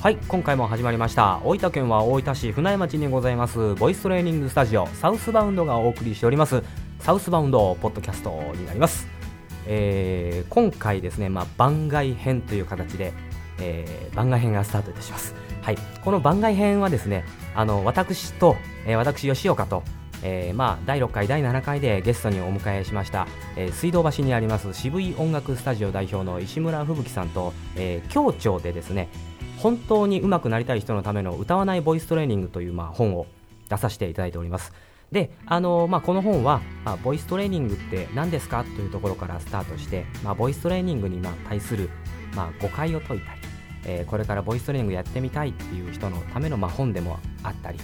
はい今回も始まりました。大分県は大分市船江町にございます。ボイストレーニングスタジオサウスバウンドがお送りしております。サウスバウンドポッドキャストになります、えー今回ですね、まあ、番外編という形で、えー番外編がスタートいたします。はいこの番外編はですねあの私と、えー私吉岡とえーまあ、第6回、第7回でゲストにお迎えしました、えー水道橋にあります渋い音楽スタジオ代表の石村吹雪さんと、えー、協調でですね本当に上手くなりたい人のための歌わないボイストレーニングという、まあ、本を出させていただいております。で、あのまあ、この本は、まあ、ボイストレーニングって何ですかというところからスタートして、まあ、ボイストレーニングにまあ対する、まあ、誤解を解いたり、えーこれからボイストレーニングやってみたいっていう人のためのまあ本でもあったり、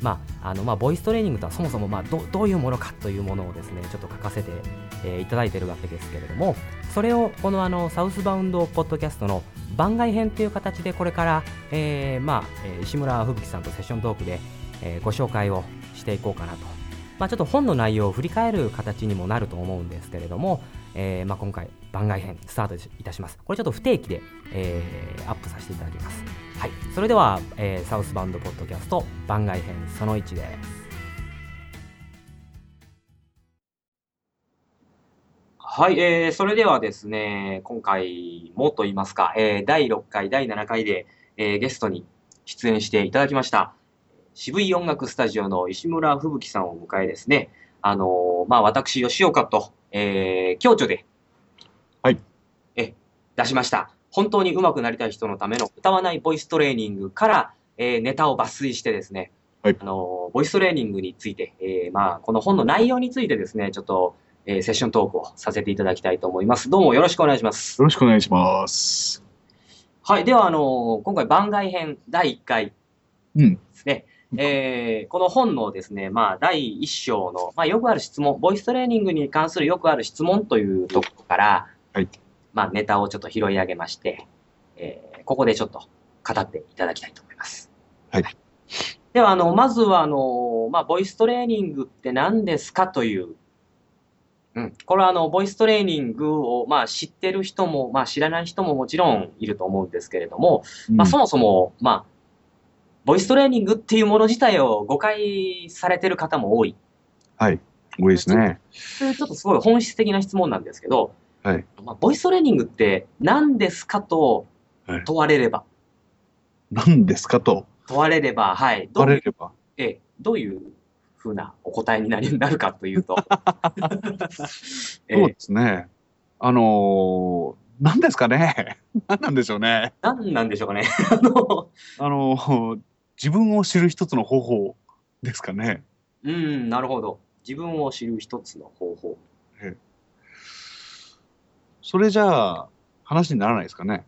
まああのまあ、ボイストレーニングとはそもそもまあどどういうものかというものをですねちょっと書かせて、えーいただいているわけですけれどもそれをこのあのサウスバウンドポッドキャストの番外編という形でこれから、えーまあ石村吹雪さんとセッショントークで、えーご紹介をしていこうかなと、まあ、ちょっと本の内容を振り返る形にもなると思うんですけれども、えーまあ、今回番外編スタートいたします。これちょっと不定期で、えーアップさせていただきます。はいそれでは、えーサウスバウンドポッドキャスト番外編その1ですはい、えー、それではですね、今回もと言いますか、えー、第6回、第7回で、えーゲストに出演していただきました、渋い音楽スタジオの石村吹雪さんを迎えですね、あのーまあ、私、吉岡と、えー、共著で、はい。え、出しました。本当に上手くなりたい人のための歌わないボイストレーニングから、えーネタを抜粋してですね、はいあのーボイストレーニングについて、えーまあ、この本の内容についてですね、ちょっと、えーセッショントークをさせていただきたいと思います。どうもよろしくお願いします。よろしくお願いします。はい。では、あのー今回番外編第1回うん。ですね。えーこの本のですね、まあ、第1章の、まあ、よくある質問、ボイストレーニングに関するよくある質問というところから、はいまあ、ネタをちょっと拾い上げまして、えーここでちょっと語っていただきたいと思います。はいでは、あの、まずは、あの、まあ、ボイストレーニングって何ですかという、うん。これは、あの、ボイストレーニングを、まあ、知ってる人も、まあ、知らない人ももちろんいると思うんですけれども、まあ、そもそも、まあ、ボイストレーニングっていうもの自体を誤解されてる方も多い。はい。多いですね。ちょっとすごい本質的な質問なんですけど、はい。まあ、ボイストレーニングって何ですかとはい問われれば、何ですかと？問われれば、はい、どう言われれば。ええどういうふうなお答えになるかというと、えそうえですね。あのー、何ですかね？何なんでしょうね？何なんでしょうかね？あの、あのー、自分を知る一つの方法ですかね。うん、なるほど。自分を知る一つの方法。それじゃあ、話にならないですかね？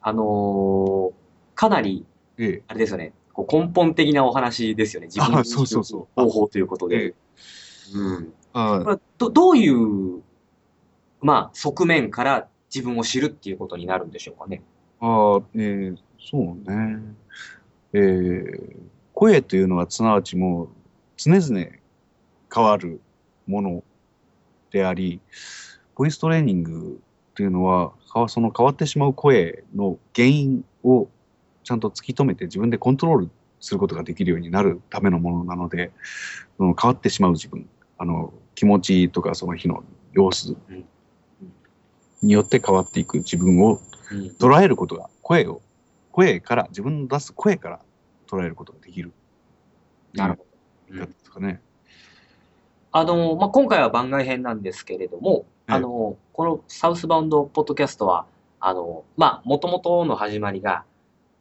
あのーかなりええ。あれですよね。こう根本的なお話ですよね。自分あそうそうそう方法ということで。ええうん。どどういう、まあ、側面から自分を知るっていうことになるんでしょうかね。あ、えーそうね。えー声というのは、すなわちもう、常々変わるものであり、ボイストレーニングというのは、その変わってしまう声の原因をちゃんと突き止めて自分でコントロールすることができるようになるためのものなので、その変わってしまう自分、あの気持ちとかその日の様子うんによって変わっていく自分をうん。捉えることが、声を、声から、自分の出す声から捉えることができる。なるほど。ですかね。あの、まあ、今回は番外編なんですけれども、ええあの、このサウスバウンドポッドキャストは、あの、まあ、もともとの始まりが、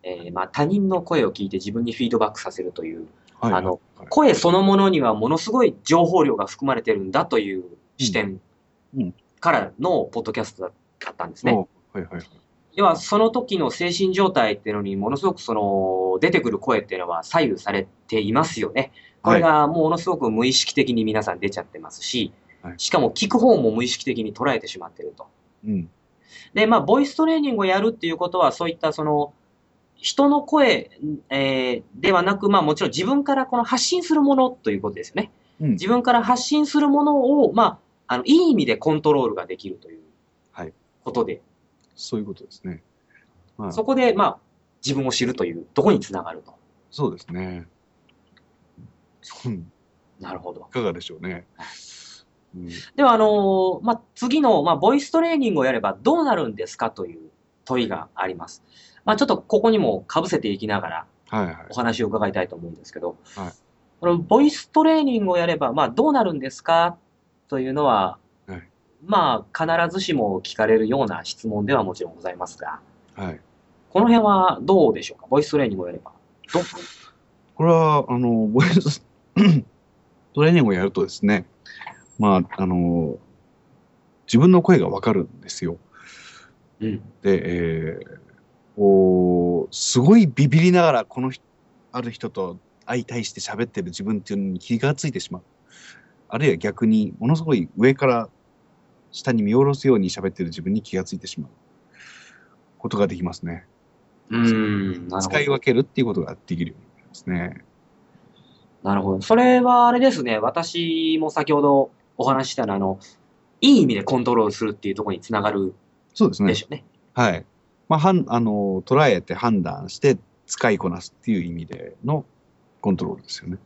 えーまあ、他人の声を聞いて自分にフィードバックさせるという、はい。あのはい声そのものにはものすごい情報量が含まれてるんだという視点うんからのポッドキャストだったんですね。おはいはいはい。要はその時の精神状態っていうのにものすごくその出てくる声っていうのは左右されていますよね。これがものすごく無意識的に皆さん出ちゃってますしはい、しかも聞く方も無意識的に捉えてしまってると。うん。で、まあ、ボイストレーニングをやるっていうことは、そういったその、人の声、えーではなく、まあもちろん自分からこの発信するものということですよね。うん。自分から発信するものを、まあ、あの、いい意味でコントロールができるというはいことで、そういうことですね。まあ、そこで、まあ、自分を知るというところにつながると。そうですね。うんなるほど。いかがでしょうね。うんでは、あのーまあ、次の、まあ、ボイストレーニングをやればどうなるんですかという問いがあります。まあ、ちょっとここにも被せていきながらはいはいお。話を伺いたいと思うんですけど、はいこのボイストレーニングをやれば、まあ、どうなるんですかというのは、はいまあ、必ずしも聞かれるような質問ではもちろんございますが、はい。この辺はどうでしょうか？ボイストレーニングをやれば。どこれは、あの、ボイストレーニングをやるとですね、まあ、あの、自分の声がわかるんですよ。うん。で、えーこう、すごいビビりながら、この人ある人と相対して喋ってる自分っていうのに気がついてしまう。あるいは逆に、ものすごい上から下に見下ろすように喋ってる自分に気がついてしまうことができますね。うーん。使いど。分けるっていうことができるようになりますね。なるほど。それはあれですね。私も先ほどお話ししたのは、あの、いい意味でコントロールするっていうところにつながるそうですねで。しょうね。はい。まあ、はんあの捉えて判断して使いこなすっていう意味でのコントロールですよね。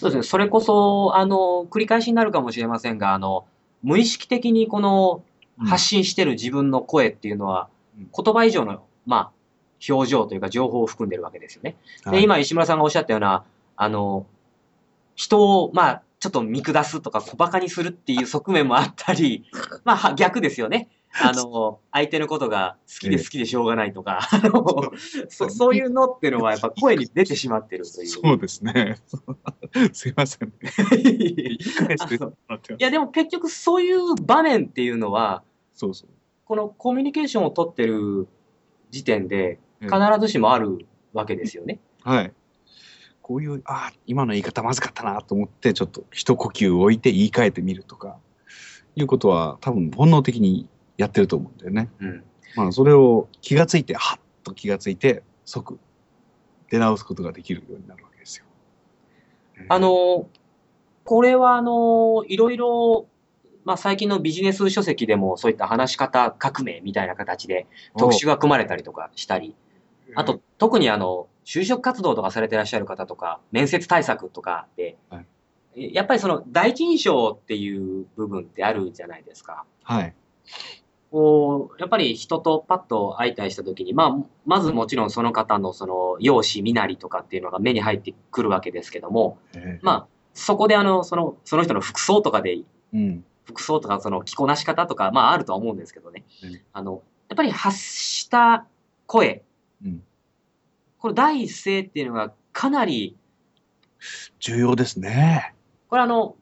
そうですね。それこそ、あの、繰り返しになるかもしれませんが、あの、無意識的にこの発信してる自分の声っていうのは、うん言葉以上の、まあ、表情というか情報を含んでるわけですよね。で、はい今石村さんがおっしゃったような、あの、人を、まあ、ちょっと見下すとか小馬鹿にするっていう側面もあったり、まあは、逆ですよね。あの、相手のことが好きで好きでしょうがないとか、あのそそういうのっていうのはやっぱ声に出てしまってるという。そうですね。すいません、いや、でも結局そういう場面っていうのは、そうそう。このコミュニケーションを取ってる時点でええ必ずしもあるわけですよね。はい。こういう、ああ、今の言い方まずかったなと思って、ちょっと一呼吸置いて言い換えてみるとか、いうことは多分本能的にやってると思うんだよね。うん。まあ、それを気がついて、はっと気がついて、即出直すことができるようになるわけですよ。あの、これはあの、いろいろ、まあ最近のビジネス書籍でもそういった話し方革命みたいな形で特集が組まれたりとかしたり、あと、特にあの、就職活動とかされてらっしゃる方とか、面接対策とかで、はいやっぱりその第一印象っていう部分ってあるじゃないですか。はい。こう、やっぱり人とパッと相対したときに、まあ、まずもちろんその方のその容姿、身なりとかっていうのが目に入ってくるわけですけども、ええまあ、そこであの、その、その人の服装とかで、うん。服装とかその着こなし方とか、まああるとは思うんですけどねうん。あの、やっぱり発した声、うん。これ第一声っていうのがかなり、重要ですね。これあの、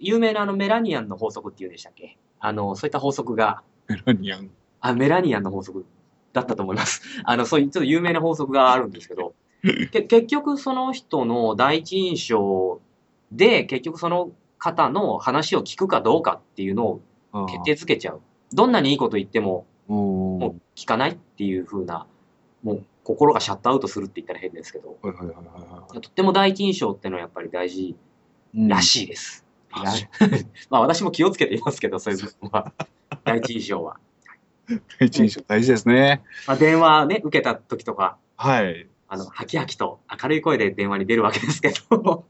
有名なあのメラニアンの法則っていうんでしたっけ？あの、そういった法則が、メラニアン。あ、メラニアンの法則だったと思います。あの、そういうちょっと有名な法則があるんですけど、け結局その人の第一印象で、結局その方の話を聞くかどうかっていうのを決定づけちゃう。どんなにいいこと言っても、ももう聞かないっていう風な、もう心がシャットアウトするって言ったら変ですけど、はいはいはいはいはとっても第一印象ってのはやっぱり大事い。らい。しいです。まあ私も気をつけていますけど、そういう部分は。第一印象は。第一印象大事ですね。まあ電話ね、受けた時とか、はい。あの、ハキハキと明るい声で電話に出るわけですけど、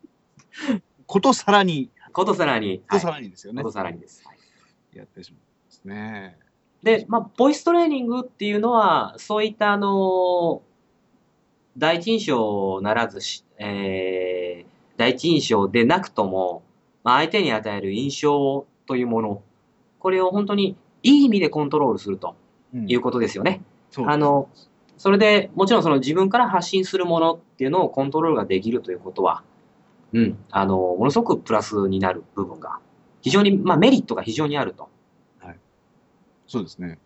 ことさらに、ことさらに、ことさはいらにですよね。ことさらにです。はいやってしまうんですね。で、まあ、ボイストレーニングっていうのは、そういったあの、第一印象ならずし、えー、第一印象でなくとも、まあ、相手に与える印象というもの、これを本当にいい意味でコントロールするとうんいうことですよね。そうあの、それでもちろんその自分から発信するものっていうのをコントロールができるということは、うん、あの、ものすごくプラスになる部分が、非常に、まあメリットが非常にあると。そうですね。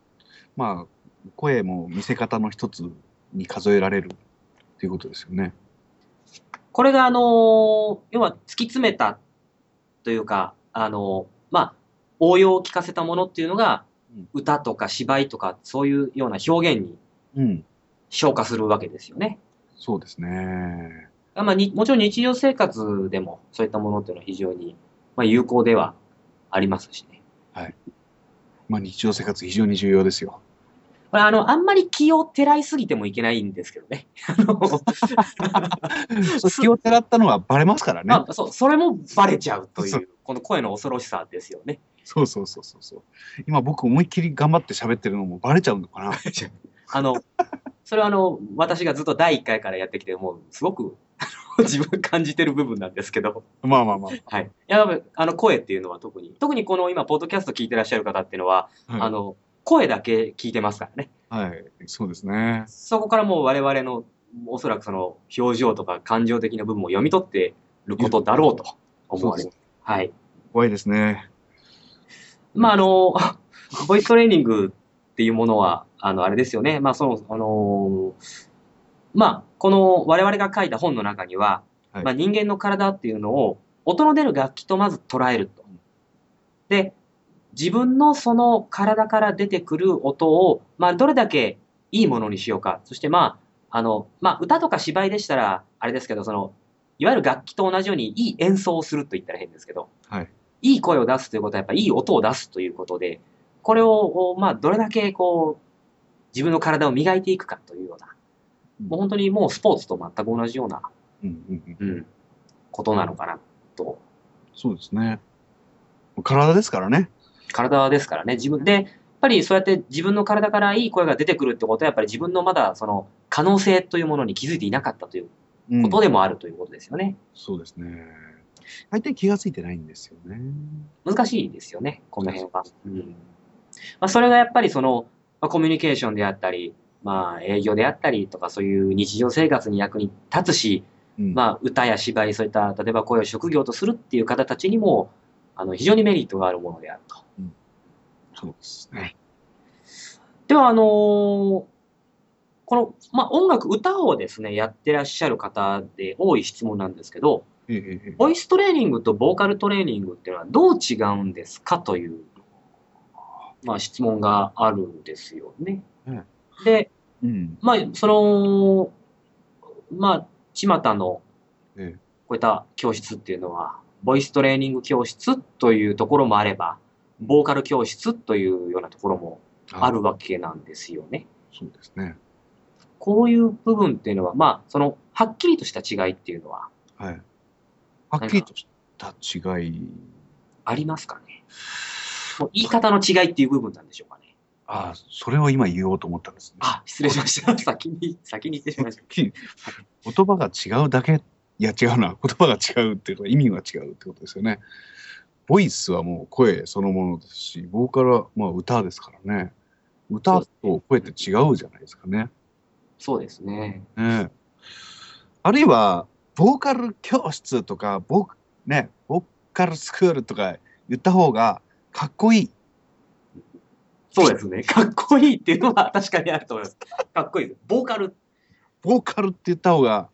まあ、声も見せ方の一つに数えられるっていうことですよね。これがあの、要は突き詰めたというか、あの、まあ、応用を聞かせたものっていうのがうん、歌とか芝居とか、そういうような表現にうん。昇華するわけですよね。そうですね。まあ、にもちろん日常生活でもそういったものっていうのは非常に、まあ、有効ではありますしね。まあ、日常生活非常に重要ですよ。これあの、あんまり気をてらいすぎてもいけないんですけどね。気をてらったのはバレますからね。まあ、そう、それもバレちゃうとい、そうこの声の恐ろしさですよね。そうそうそうそうそう。今僕思いっきり頑張って喋ってるのもバレちゃうのかな。あの、それはあの、私がずっと第1回からやってきて、もう、すごく、自分感じてる部分なんですけど、まあまあまはい。いや、あの、声っていうのは特に、特にこの今、ポッドキャスト聞いてらっしゃる方っていうのは、あ。はい、あの、声だけ聞いてますからね。はい。そうですね。そこからもう我々の、おそらくその、表情とか感情的な部分を読み取ってることだろうと思われそうる。はい。怖いですね。まあ、あの、ボイストレーニングっていうものは、あの、あれですよね。まあ、その、あのまあ、この我々が書いた本の中には、はいまあ、人間の体っていうのを、音の出る楽器とまず捉えると。で、自分のその体から出てくる音を、まあ、どれだけいいものにしようか。そして、まあ、あの、まあ、歌とか芝居でしたら、あれですけど、その、いわゆる楽器と同じようにいい演奏をすると言ったら変ですけど、はい。いい声を出すということは、やっぱりいい音を出すということで、これを、まあ、どれだけこう、自分の体を磨いていくかというような、もう本当にもうスポーツと全く同じような、うんうんうん。うん、ことなのかなと。そうですね。体ですからね。体ですからね、自分で、やっぱりそうやって自分の体からいい声が出てくるってことは、やっぱり自分のまだその可能性というものに気づいていなかったといううんことでもあるということですよね。そうですね。大体気がついてないんですよね。難しいですよね、この辺は。うんまあ、それがやっぱりその、まあ、コミュニケーションであったり、まあ、営業であったりとか、そういう日常生活に役に立つし、うんまあ、歌や芝居、そういった、例えば声を職業とするっていう方たちにも、あの、非常にメリットがあるものであると。そうですね。では、あのーこの、まあ、音楽、歌をですね、やってらっしゃる方で多い質問なんですけど、ボイストレーニングとボーカルトレーニングっていうのはどう違うんですかという、まあ、質問があるんですよね。うんで、うん。まあ、その、まあ、巷の、ええこういった教室っていうのは、ボイストレーニング教室というところもあれば、ボーカル教室というようなところもあるわけなんですよね。そうですね。こういう部分っていうのは、まあ、その、はっきりとした違いっていうのははい。はっきりとした違い。ありますかね？もう言い方の違いっていう部分なんでしょうかね。ああ、それを今言おうと思ったんですね。あ、失礼しました。先に、先に言ってしまいました。き言葉が違うだけ、いや違うな、言葉が違うっていうか意味が違うってことですよね。ボイスはもう声そのものですし、ボーカルはまあ歌ですからね。歌と声って違うじゃないですかね。そうですね。ねあるいは、ボーカル教室とか、ボーね、ボーカルスクールとか言った方がかっこいい。そうですね。かっこいいっていうのは確かにあると思います。かっこいいです。ボーカル。ボーカルって言った方が、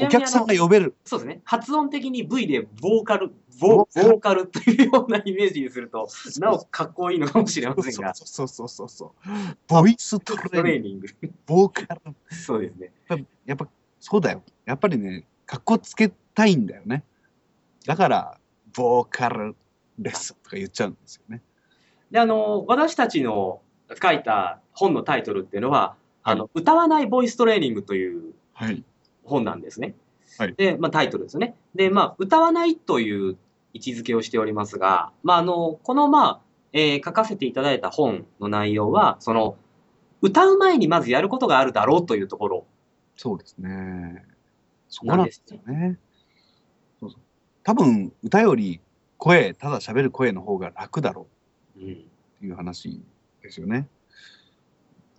お客さんが呼べる。そうですね。発音的に V でボーカル、ボーカルというようなイメージにすると、なおかっこいいのかもしれませんが、そうそうそうそうそう。ボイストトレーニング。ボーカル。そうですね。やっぱやっぱそうだよ。やっぱりね、かっこつけたいんだよね。だから、ボーカルですとか言っちゃうんですよね。で、あの、私たちの書いた本のタイトルっていうのは、あの、歌わないボイストレーニングというはい。本なんですね。はいで、まあタイトルですよね。で、まあ、歌わないという位置づけをしておりますが、まあ、あの、この、まあ、えー書かせていただいた本の内容は、その、歌う前にまずやることがあるだろうというところそうですね。そこなんんですよね。そうそう多分、歌より声、ただ喋る声の方が楽だろうん。うっていう話ですよね。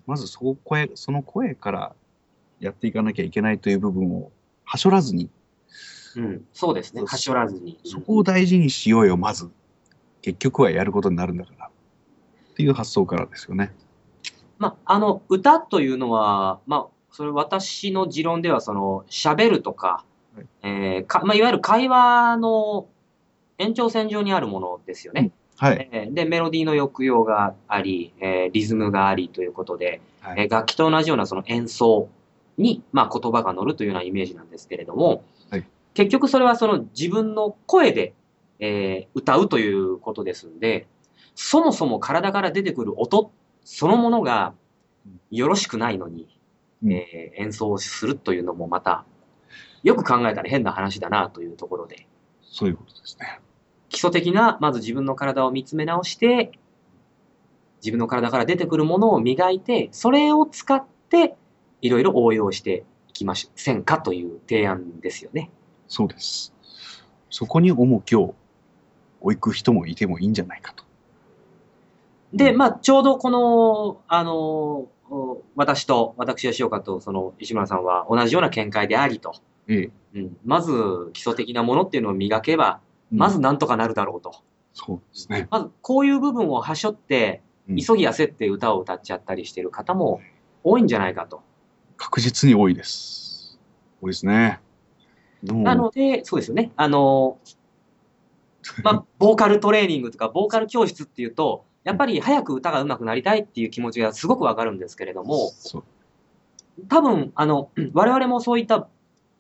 まずそこ声、その声からやっていかなきゃいけないという部分をはしょらずに、うん。そうですね。はしょらずに。そこを大事にしようよ、まず。結局はやることになるんだから。っていう発想からですよね。まあ、あの、歌というのは、まあ、それ私の持論では、その、喋るとか、はいえーか、まあ、いわゆる会話の延長線上にあるものですよね。はい。えーで、メロディーの抑揚があり、えーリズムがありということで、はい。えー楽器と同じようなその演奏に、まあ、言葉が乗るというようなイメージなんですけれども、はい。結局それはその自分の声で、えー歌うということですんで、そもそも体から出てくる音そのものが、よろしくないのに、うん。えー演奏するというのもまた、よく考えたら変な話だなというところで、そういうことですね。基礎的な、まず自分の体を見つめ直して、自分の体から出てくるものを磨いて、それを使って、いろいろ応用していきませんかという提案ですよね。そうです。そこに重きを置く人もいてもいいんじゃないかと。で、まあ、ちょうどこの、あの、お私と、私吉岡と、その、石村さんは同じような見解でありと。ええ。うん、まず、基礎的なものっていうのを磨けば、うんまずなんとかなるだろうと。そうですね。まず、こういう部分をはしょって、うん急ぎ焦って歌を歌っちゃったりしてる方も多いんじゃないかと。確実に多いです。多いですね。なので、そうですよね。あの、まあ、ボーカルトレーニングとか、ボーカル教室っていうと、やっぱり早く歌が上手くなりたいっていう気持ちがすごくわかるんですけれども、多分、あの、我々もそういった、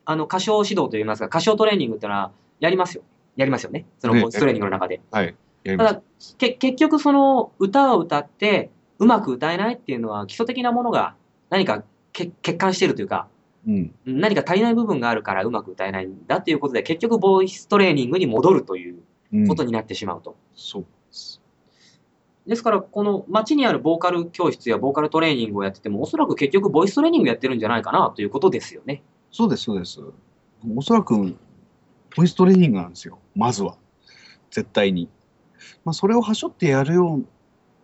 あの、歌唱指導といいますか、歌唱トレーニングってのは、やりますよ。やりますよね。そのねボイストレーニングの中で。はい。ただ、け結局その歌を歌って、うまく歌えないっていうのは、基礎的なものが何か欠欠陥してるというか、うん。何か足りない部分があるからうまく歌えないんだということで、結局ボイストレーニングに戻るといううんことになってしまうと。そうです。ですから、この街にあるボーカル教室やボーカルトレーニングをやってても、おそらく結局ボイストレーニングやってるんじゃないかなということですよね。そうです、そうです。おそらく、ボイストレーニングなんですよ。まずは。絶対に。まあ、それをはしょってやるよ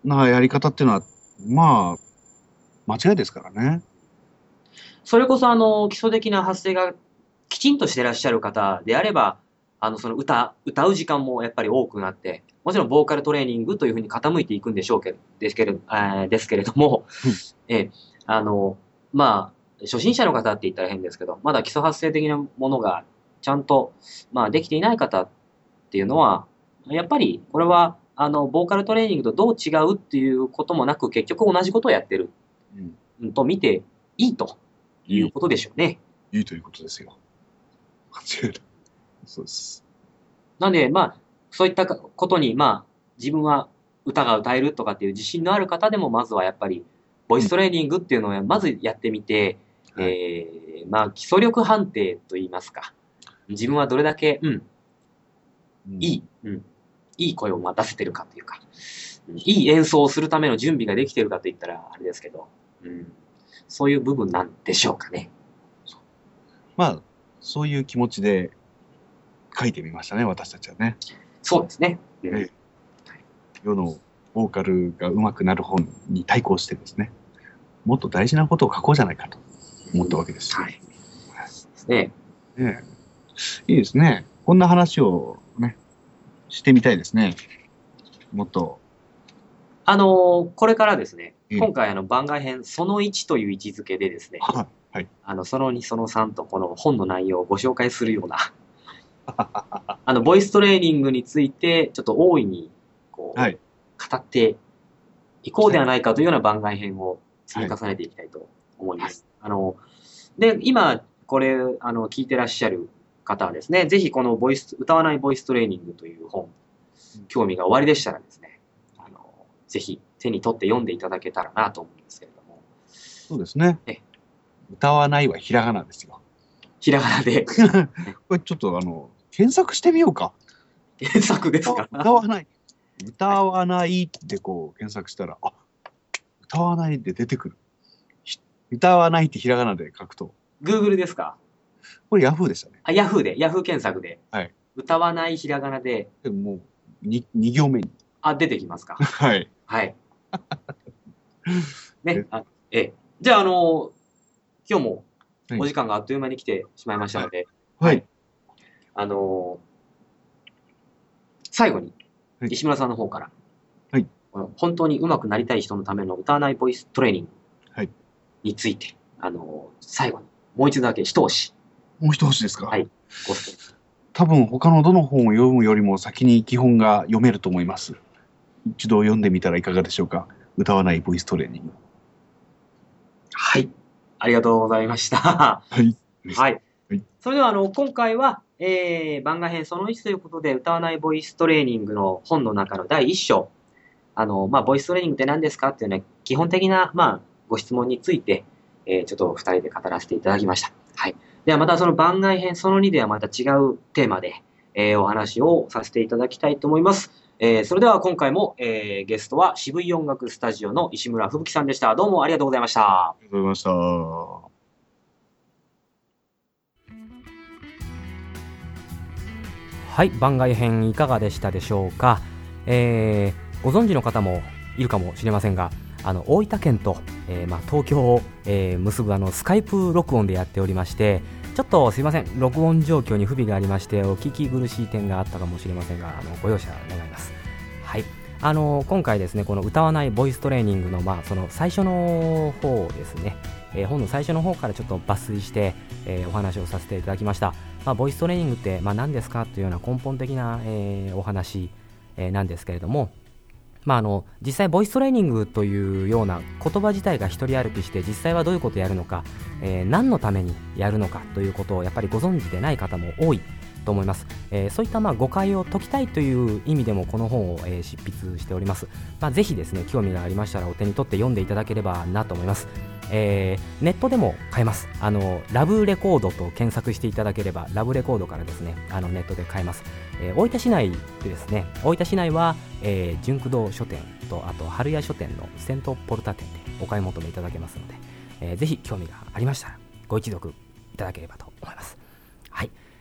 うなやり方っていうのは、まあ、間違いですからね。それこそ、あの、基礎的な発声がきちんとしてらっしゃる方であれば、あの、その歌、歌う時間もやっぱり多くなって、もちろんボーカルトレーニングというふうに傾いていくんでしょうけど、ですけれど、えーですけれどもうん、えーあの、まあ、初心者の方って言ったら変ですけど、まだ基礎発声的なものがちゃんと、まあ、できていない方っていうのは、やっぱりこれは、あの、ボーカルトレーニングとどう違うっていうこともなく、結局同じことをやってるうん。うんと見ていいということでしょうね。いいということですよ。間違いない。そうです。なんで、まあ、そういったことに、まあ、自分は歌が歌えるとかっていう自信のある方でも、まずはやっぱり、ボイストレーニングっていうのをまずやってみて、はいえー、まあ、基礎力判定といいますか、自分はどれだけ、うん、うんいい、うん、いい声をまあ出せてるかというか、うんいい演奏をするための準備ができてるかといったらあれですけど、うん、そういう部分なんでしょうかね。まあ、そういう気持ちで書いてみましたね、私たちはね。そうですね。世のボーカルが上手くなる本に対抗してですね、もっと大事なことを書こうじゃないかと思ったわけです。はい。ね。いいですね。こんな話をね、してみたいですね。もっと。あのーこれからですね、ええ今回あの番外編その1という位置づけでですね、ははい。あの、その2、その3とこの本の内容をご紹介するような、あの、ボイストレーニングについて、ちょっと大いに、こう、はい。語っていこうではないかというような番外編を積み重ねていきたいと思います。あの、で、今、これ、あの、聞いてらっしゃる方はですね、ぜひこのボイス、歌わないボイストレーニングという本、興味がおありでしたらですね、あの、ぜひ手に取って読んでいただけたらなと思うんですけれども、そうですねええ。歌わないはひらがなですよ。ひらがなで これちょっとあの、検索してみようか。検索ですか？歌わない。歌わないってこう検索したら、あ歌わないで出てくる。ひ歌わないってひらがなで書くと、Google ですか？これヤフーでしたね。あ、Yahoo で、Yahoo 検索で、はい歌わないひらがなで、でももうに2行目に。あ、出てきますか？はい。はい。ね、あええ。じゃあ、あの、今日もはいお時間があっという間に来てしまいましたので、はい。あの、最後にはい石村さんの方から、はい本当に上手くなりたい人のための歌わないボイストレーニングはいについて、あの、最後にもう一度だけ一押しもう一押しですか？はい多分他のどの本を読むよりも先に基本が読めると思います。一度読んでみたらいかがでしょうか？歌わないボイストレーニング。はい。ありがとうございました。はい。はい。はいそれでは、あの、今回は、えー、番外編その1ということで、歌わないボイストレーニングの本の中の第1章。あの、まあ、ボイストレーニングって何ですかっていうね、基本的な、まあ、ご質問について、えー、ちょっと2人で語らせていただきました。はい。ではまたその番外編その2ではまた違うテーマで、えー、お話をさせていただきたいと思います。えー、それでは今回も、えー、ゲストは渋い音楽スタジオの石村吹雪さんでした。どうもありがとうございました。ありがとうございました。はい、番外編いかがでしたでしょうか。えー、ご存知の方もいるかもしれませんが、あの大分県と、えーまあ、東京を、えー、結ぶあのスカイプ録音でやっておりまして、ちょっとすいません、録音状況に不備がありまして、お聞き苦しい点があったかもしれませんが、あのご容赦願います。はい。あの今回ですね、この歌わないボイストレーニングの、まあ、その最初の方ですね、えー、本の最初の方からちょっと抜粋して、えー、お話をさせていただきました。まあ、ボイストレーニングって、まあ、何ですかというような根本的な、えー、お話、えなんですけれども、まあ、あの実際ボイストレーニングというような言葉自体が一人歩きして実際はどういうことをやるのか、えー、何のためにやるのかということをやっぱりご存知でない方も多いと思います、えー、そういったまあ誤解を解きたいという意味でもこの本を、えー、執筆しております、まあ、ぜひですね興味がありましたらお手に取って読んでいただければなと思います。えー、ネットでも買えます。あのラブレコードと検索していただければラブレコードからですねあのネットで買えます、えー、大分市内でですね大分市内は、えー、純駆動書店とあと春屋書店のセントポルタ店でお買い求めいただけますので、えー、ぜひ興味がありましたらご一読いただければと思います、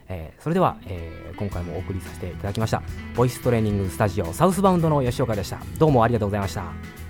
えー、それでは、えー、今回もお送りさせていただきましたボイストレーニングスタジオサウスバウンドの吉岡でした。どうもありがとうございました。